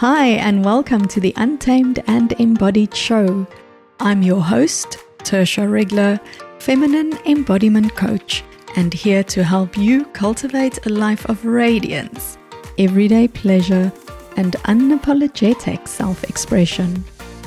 Hi, and welcome to the Untamed and Embodied Show. I'm your host, Tertia Regler, feminine embodiment coach, and here to help you cultivate a life of radiance, everyday pleasure, and unapologetic self expression.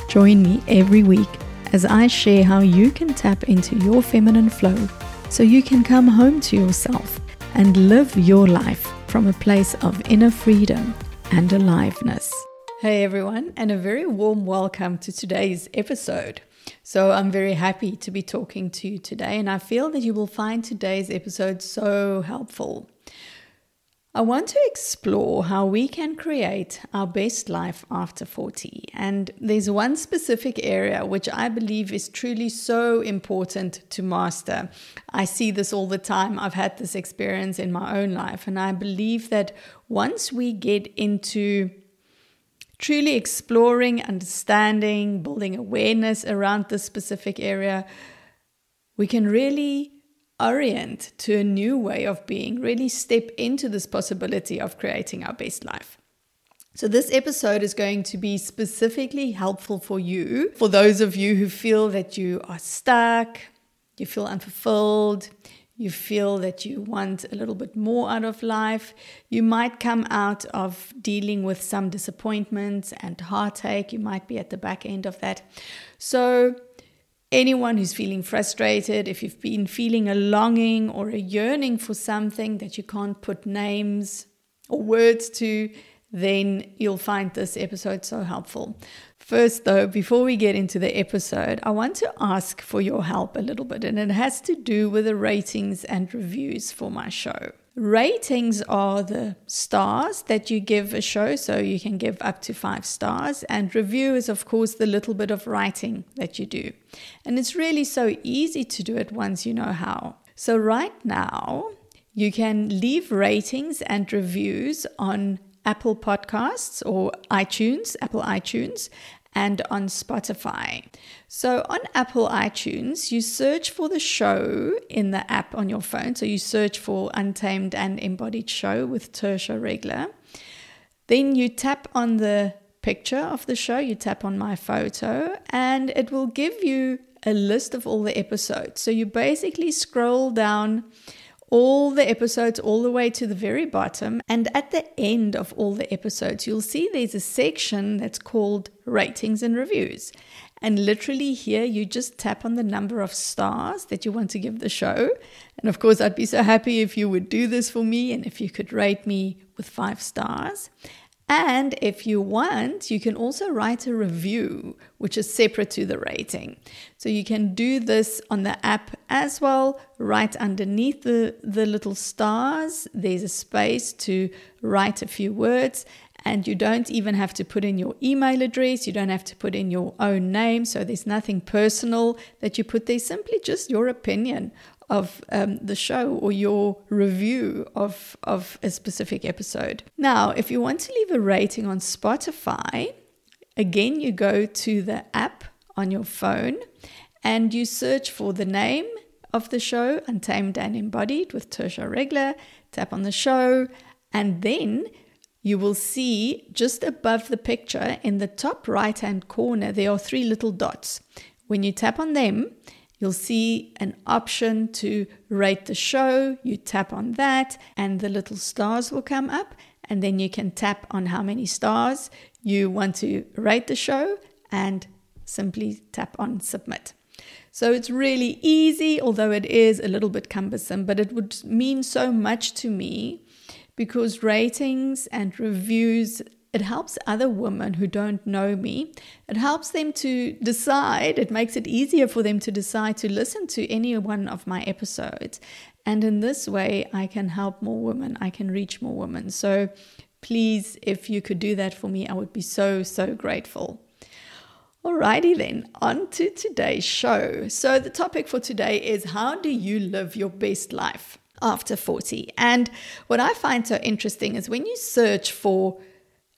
Join me every week as I share how you can tap into your feminine flow so you can come home to yourself and live your life from a place of inner freedom and aliveness. Hey everyone, and a very warm welcome to today's episode. So, I'm very happy to be talking to you today, and I feel that you will find today's episode so helpful. I want to explore how we can create our best life after 40. And there's one specific area which I believe is truly so important to master. I see this all the time. I've had this experience in my own life. And I believe that once we get into truly exploring, understanding, building awareness around this specific area, we can really orient to a new way of being, really step into this possibility of creating our best life. So, this episode is going to be specifically helpful for you, for those of you who feel that you are stuck, you feel unfulfilled, you feel that you want a little bit more out of life. You might come out of dealing with some disappointments and heartache. You might be at the back end of that. So, anyone who's feeling frustrated, if you've been feeling a longing or a yearning for something that you can't put names or words to, then you'll find this episode so helpful. First, though, before we get into the episode, I want to ask for your help a little bit, and it has to do with the ratings and reviews for my show. Ratings are the stars that you give a show, so you can give up to five stars. And review is, of course, the little bit of writing that you do. And it's really so easy to do it once you know how. So, right now, you can leave ratings and reviews on Apple Podcasts or iTunes, Apple iTunes, and on Spotify. So on Apple iTunes, you search for the show in the app on your phone. So you search for Untamed and Embodied Show with Tertia Regler. Then you tap on the picture of the show, you tap on my photo, and it will give you a list of all the episodes. So you basically scroll down all the episodes all the way to the very bottom. And at the end of all the episodes, you'll see there's a section that's called ratings and reviews. And literally, here you just tap on the number of stars that you want to give the show. And of course, I'd be so happy if you would do this for me and if you could rate me with five stars. And if you want, you can also write a review, which is separate to the rating. So you can do this on the app as well. Right underneath the, the little stars, there's a space to write a few words. And you don't even have to put in your email address. You don't have to put in your own name. So there's nothing personal that you put there, simply just your opinion of um, the show or your review of, of a specific episode. Now, if you want to leave a rating on Spotify, again, you go to the app on your phone and you search for the name of the show, Untamed and Embodied with Tertia Regler, tap on the show, and then you will see just above the picture in the top right hand corner, there are three little dots. When you tap on them, You'll see an option to rate the show. You tap on that, and the little stars will come up. And then you can tap on how many stars you want to rate the show and simply tap on submit. So it's really easy, although it is a little bit cumbersome, but it would mean so much to me because ratings and reviews it helps other women who don't know me. It helps them to decide, it makes it easier for them to decide to listen to any one of my episodes. And in this way, I can help more women, I can reach more women. So please, if you could do that for me, I would be so, so grateful. Alrighty then, on to today's show. So, the topic for today is how do you live your best life after 40? And what I find so interesting is when you search for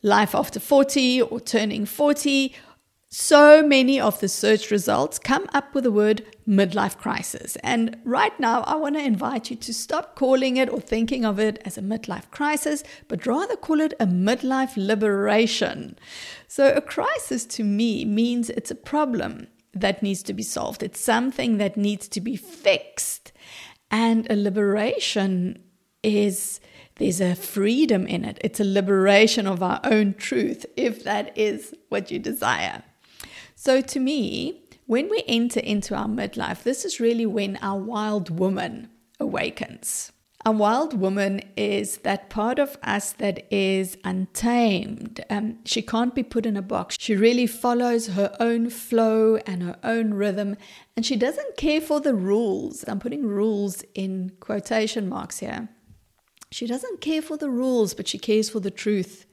life after 40 or turning 40, so many of the search results come up with the word midlife crisis. And right now, I want to invite you to stop calling it or thinking of it as a midlife crisis, but rather call it a midlife liberation. So, a crisis to me means it's a problem that needs to be solved, it's something that needs to be fixed. And a liberation is there's a freedom in it. It's a liberation of our own truth, if that is what you desire. So, to me, when we enter into our midlife, this is really when our wild woman awakens. A wild woman is that part of us that is untamed. Um, she can't be put in a box. She really follows her own flow and her own rhythm, and she doesn't care for the rules. I'm putting rules in quotation marks here. She doesn't care for the rules, but she cares for the truth.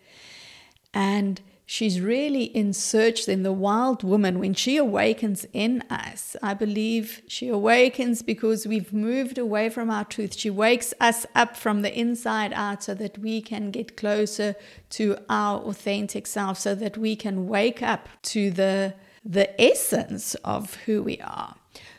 And she's really in search then the wild woman. When she awakens in us i believe she awakens because we've moved away from our truth. She wakes us up from the inside out so that we can get closer to our authentic self so that we can wake up to the the essence of who we are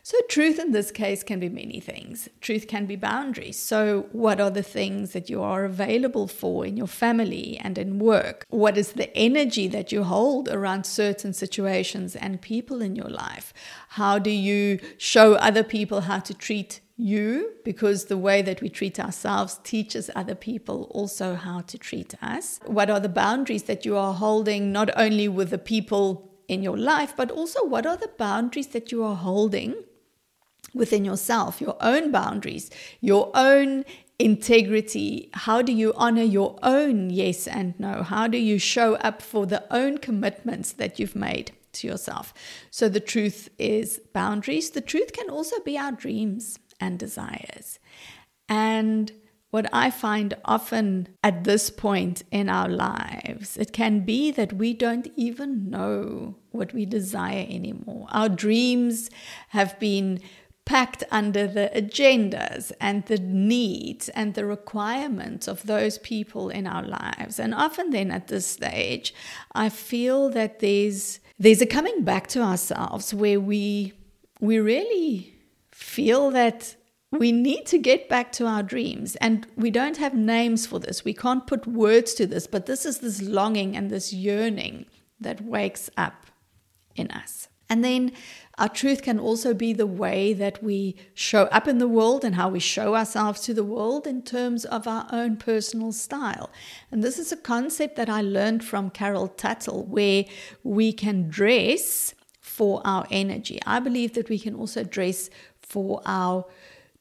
so, truth in this case can be many things. Truth can be boundaries. So, what are the things that you are available for in your family and in work? What is the energy that you hold around certain situations and people in your life? How do you show other people how to treat you because the way that we treat ourselves teaches other people also how to treat us. What are the boundaries that you are holding not only with the people in your life, but also what are the boundaries that you are holding within yourself, your own boundaries, your own integrity? How do you honor your own yes and no? How do you show up for the own commitments that you've made to yourself? So, the truth is boundaries. The truth can also be our dreams and desires. And what I find often at this point in our lives, it can be that we don't even know what we desire anymore. Our dreams have been packed under the agendas and the needs and the requirements of those people in our lives. And often then at this stage, I feel that there's there's a coming back to ourselves where we we really feel that we need to get back to our dreams. And we don't have names for this. We can't put words to this but this is this longing and this yearning that wakes up in us and then our truth can also be the way that we show up in the world and how we show ourselves to the world in terms of our own personal style. And this is a concept that I learned from Carol Tuttle, where we can dress for our energy. I believe that we can also dress for our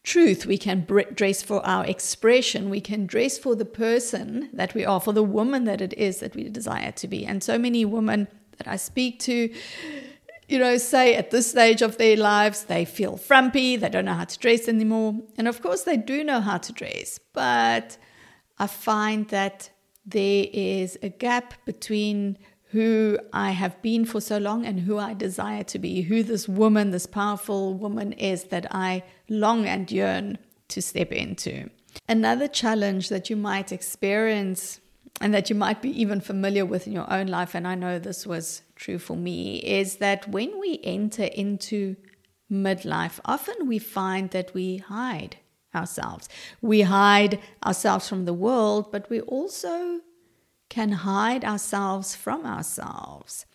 truth. We can dress for our expression. We can dress for the person that we are, for the woman that it is that we desire to be. And so many women that I speak to, you know, say at this stage of their lives, they feel frumpy, they don't know how to dress anymore. And of course, they do know how to dress, but I find that there is a gap between who I have been for so long and who I desire to be, who this woman, this powerful woman is that I long and yearn to step into. Another challenge that you might experience and that you might be even familiar with in your own life, and I know this was true for me, is that when we enter into midlife, often we find that we hide ourselves. We hide ourselves from the world, but we also can hide ourselves from ourselves.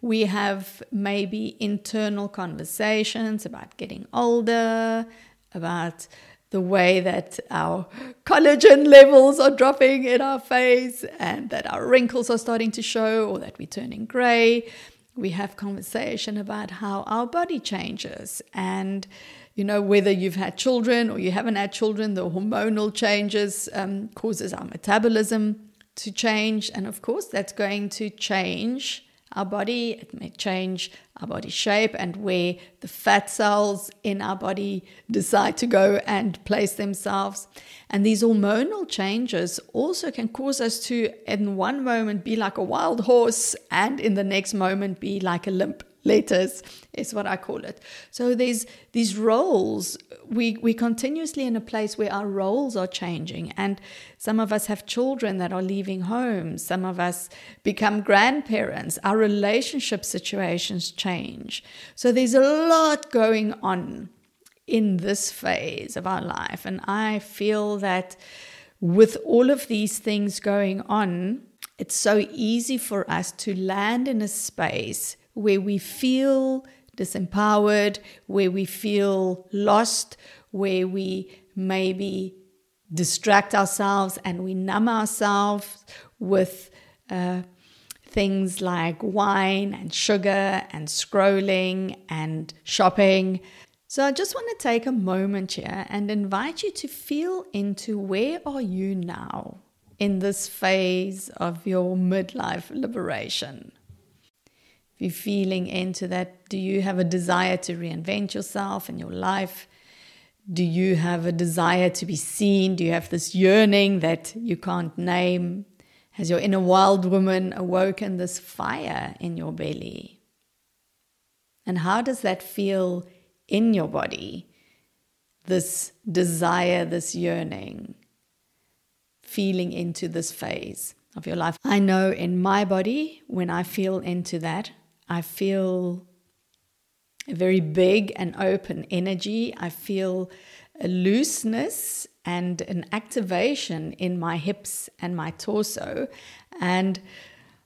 We have maybe internal conversations about getting older, about the way that our collagen levels are dropping in our face and that our wrinkles are starting to show or that we're turning gray. We have conversation about how our body changes and you know whether you've had children or you haven't had children the hormonal changes um, causes our metabolism to change and of course that's going to change our body, it may change our body shape and where the fat cells in our body decide to go and place themselves. And these hormonal changes also can cause us to, in one moment, be like a wild horse and in the next moment, be like a limp letters is what I call it. So there's these roles. We we continuously in a place where our roles are changing, and some of us have children that are leaving home. Some of us become grandparents. Our relationship situations change. So there's a lot going on in this phase of our life, and I feel that with all of these things going on, it's so easy for us to land in a space where we feel disempowered, where we feel lost, where we maybe distract ourselves and we numb ourselves with uh, things like wine and sugar and scrolling and shopping. So I just want to take a moment here and invite you to feel into where are you now in this phase of your midlife liberation you're feeling into that, do you have a desire to reinvent yourself and your life? Do you have a desire to be seen? Do you have this yearning that you can't name? Has your inner wild woman awoken this fire in your belly? And how does that feel in your body? This desire, this yearning, feeling into this phase of your life. I know in my body, when I feel into that, I feel a very big and open energy. I feel a looseness and an activation in my hips and my torso. And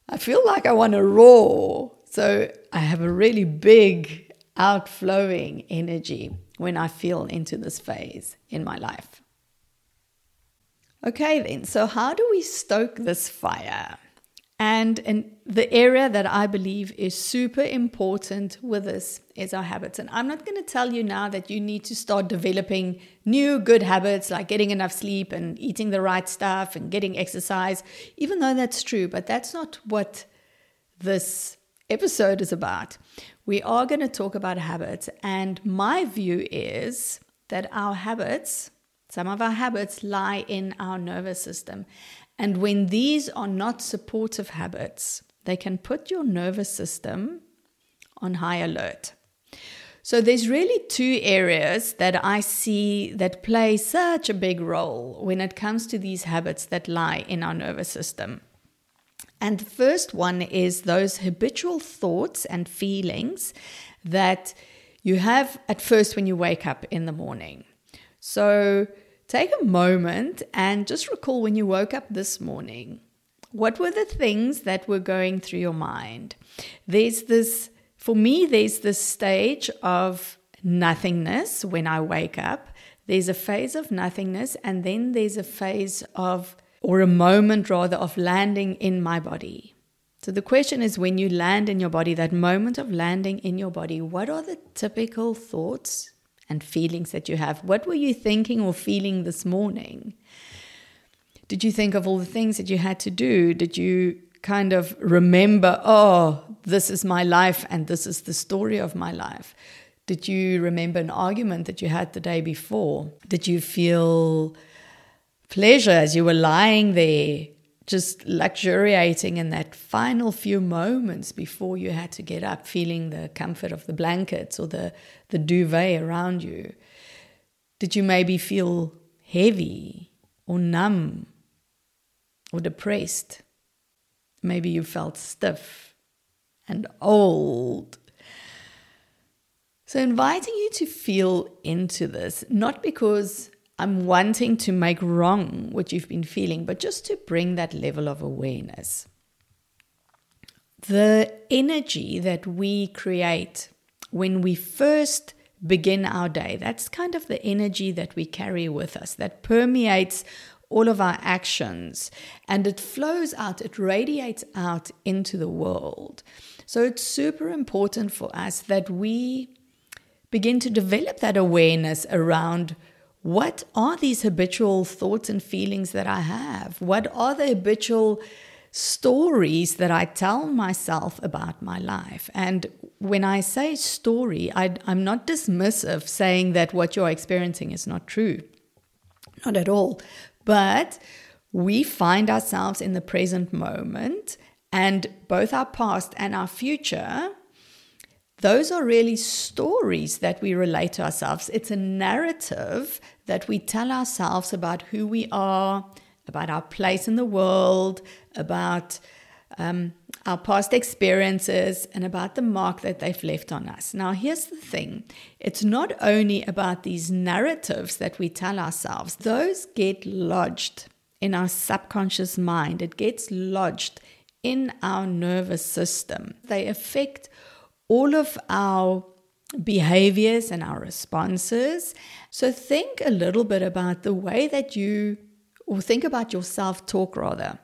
I feel like I want to roar. So I have a really big outflowing energy when I feel into this phase in my life. Okay, then, so how do we stoke this fire? And, and the area that I believe is super important with this is our habits. And I'm not going to tell you now that you need to start developing new good habits like getting enough sleep and eating the right stuff and getting exercise, even though that's true. But that's not what this episode is about. We are going to talk about habits. And my view is that our habits, some of our habits, lie in our nervous system. And when these are not supportive habits, they can put your nervous system on high alert. So there's really two areas that I see that play such a big role when it comes to these habits that lie in our nervous system. And the first one is those habitual thoughts and feelings that you have at first when you wake up in the morning. So take a moment and just recall when you woke up this morning. What were the things that were going through your mind? There's this, for me, there's this stage of nothingness when I wake up. There's a phase of nothingness, and then there's a phase of, or a moment rather, of landing in my body. So the question is when you land in your body, that moment of landing in your body, what are the typical thoughts and feelings that you have. What were you thinking or feeling this morning? Did you think of all the things that you had to do? Did you kind of remember, oh, this is my life and this is the story of my life? Did you remember an argument that you had the day before? Did you feel pleasure as you were lying there just luxuriating in that final few moments before you had to get up, feeling the comfort of the blankets or the, the duvet around you? Did you maybe feel heavy or numb or depressed? Maybe you felt stiff and old. So, inviting you to feel into this, not because I'm wanting to make wrong what you've been feeling, but just to bring that level of awareness. The energy that we create when we first begin our day, that's kind of the energy that we carry with us, that permeates all of our actions and it flows out, it radiates out into the world. So it's super important for us that we begin to develop that awareness around what are these habitual thoughts and feelings that I have? What are the habitual stories that I tell myself about my life? And when I say story, I, am not dismissive saying that what you're experiencing is not true. Not at all. But we find ourselves in the present moment, and both our past and our future those are really stories that we relate to ourselves. It's a narrative that we tell ourselves about who we are, about our place in the world, about um, our past experiences, and about the mark that they've left on us. Now, here's the thing it's not only about these narratives that we tell ourselves, those get lodged in our subconscious mind, it gets lodged in our nervous system. They affect all of our behaviors and our responses. So think a little bit about the way that you, or think about your self talk rather.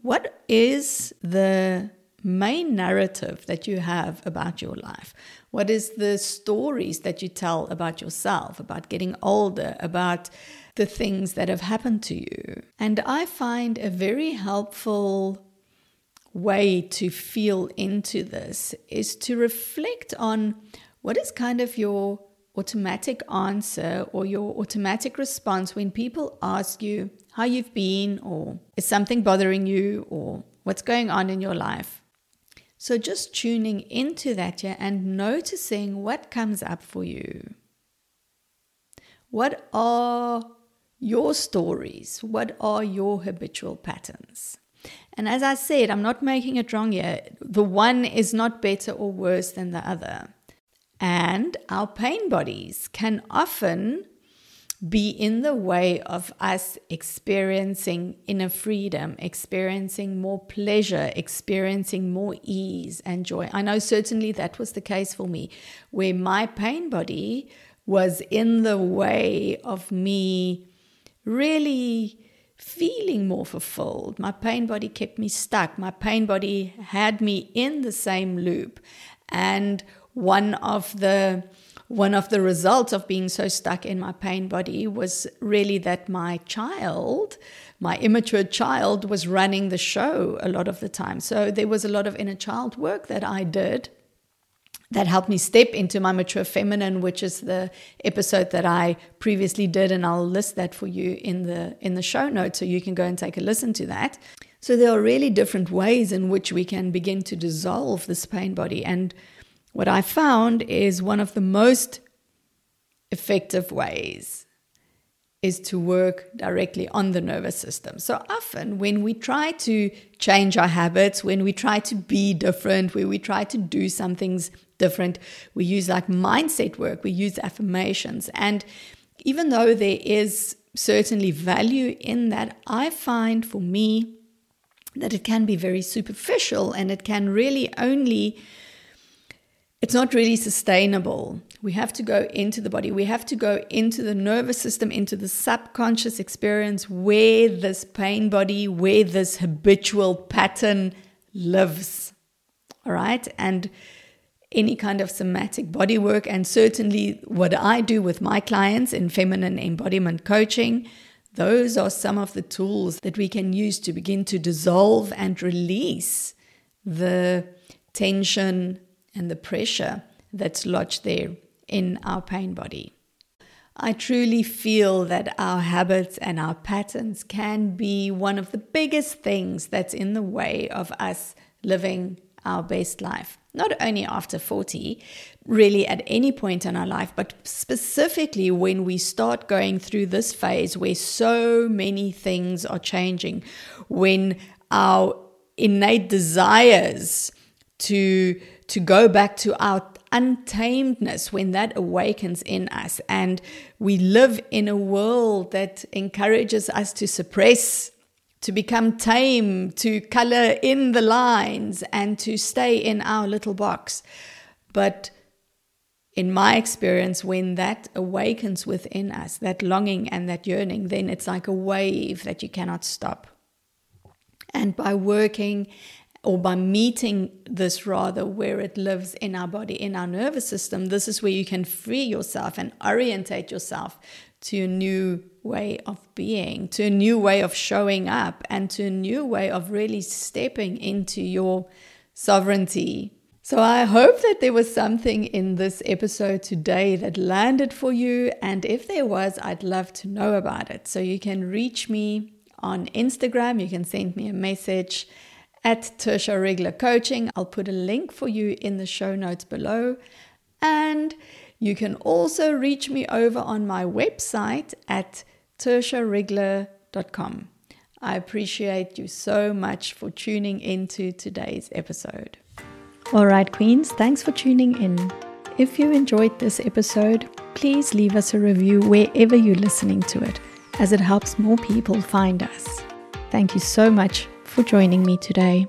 What is the main narrative that you have about your life? What is the stories that you tell about yourself, about getting older, about the things that have happened to you? And I find a very helpful way to feel into this is to reflect on what is kind of your automatic answer or your automatic response when people ask you how you've been or is something bothering you or what's going on in your life. So just tuning into that yeah, and noticing what comes up for you. What are your stories? What are your habitual patterns? And as I said, I'm not making it wrong here. The one is not better or worse than the other. And our pain bodies can often be in the way of us experiencing inner freedom, experiencing more pleasure, experiencing more ease and joy. I know certainly that was the case for me, where my pain body was in the way of me really feeling more fulfilled. My pain body kept me stuck. My pain body had me in the same loop. And one of the one of the results of being so stuck in my pain body was really that my child, my immature child, was running the show a lot of the time. So there was a lot of inner child work that I did that helped me step into my mature feminine which is the episode that I previously did and I'll list that for you in the in the show notes so you can go and take a listen to that. So there are really different ways in which we can begin to dissolve this pain body and what I found is one of the most effective ways is to work directly on the nervous system. So often, when we try to change our habits, when we try to be different, when we try to do some things different. We use like mindset work, we use affirmations. And even though there is certainly value in that, I find for me that it can be very superficial and it can really only it's not really sustainable. We have to go into the body. We have to go into the nervous system, into the subconscious experience where this pain body, where this habitual pattern lives. All right. And any kind of somatic body work, and certainly what I do with my clients in feminine embodiment coaching. Those are some of the tools that we can use to begin to dissolve and release the tension and the pressure that's lodged there in our pain body. I truly feel that our habits and our patterns can be one of the biggest things that's in the way of us living our best life not only after 40, really at any point in our life, but specifically when we start going through this phase where so many things are changing, when our innate desires to to go back to our untamedness when that awakens in us and we live in a world that encourages us to suppress to become tame, to color in the lines, and to stay in our little box. But in my experience, when that awakens within us, that longing and that yearning, then it's like a wave that you cannot stop. And by working or by meeting this rather where it lives in our body, in our nervous system, this is where you can free yourself and orientate yourself to a new way of being, to a new way of showing up, and to a new way of really stepping into your sovereignty. So, I hope that there was something in this episode today that landed for you. And if there was, I'd love to know about it. So, you can reach me on Instagram, you can send me a message at Tertia Regler Coaching. I'll put a link for you in the show notes below. And you can also reach me over on my website at tertiaregler.com. I appreciate you so much for tuning into today's episode. All right, Queens, thanks for tuning in. If you enjoyed this episode, please leave us a review wherever you're listening to it, as it helps more people find us. Thank you so much for joining me today.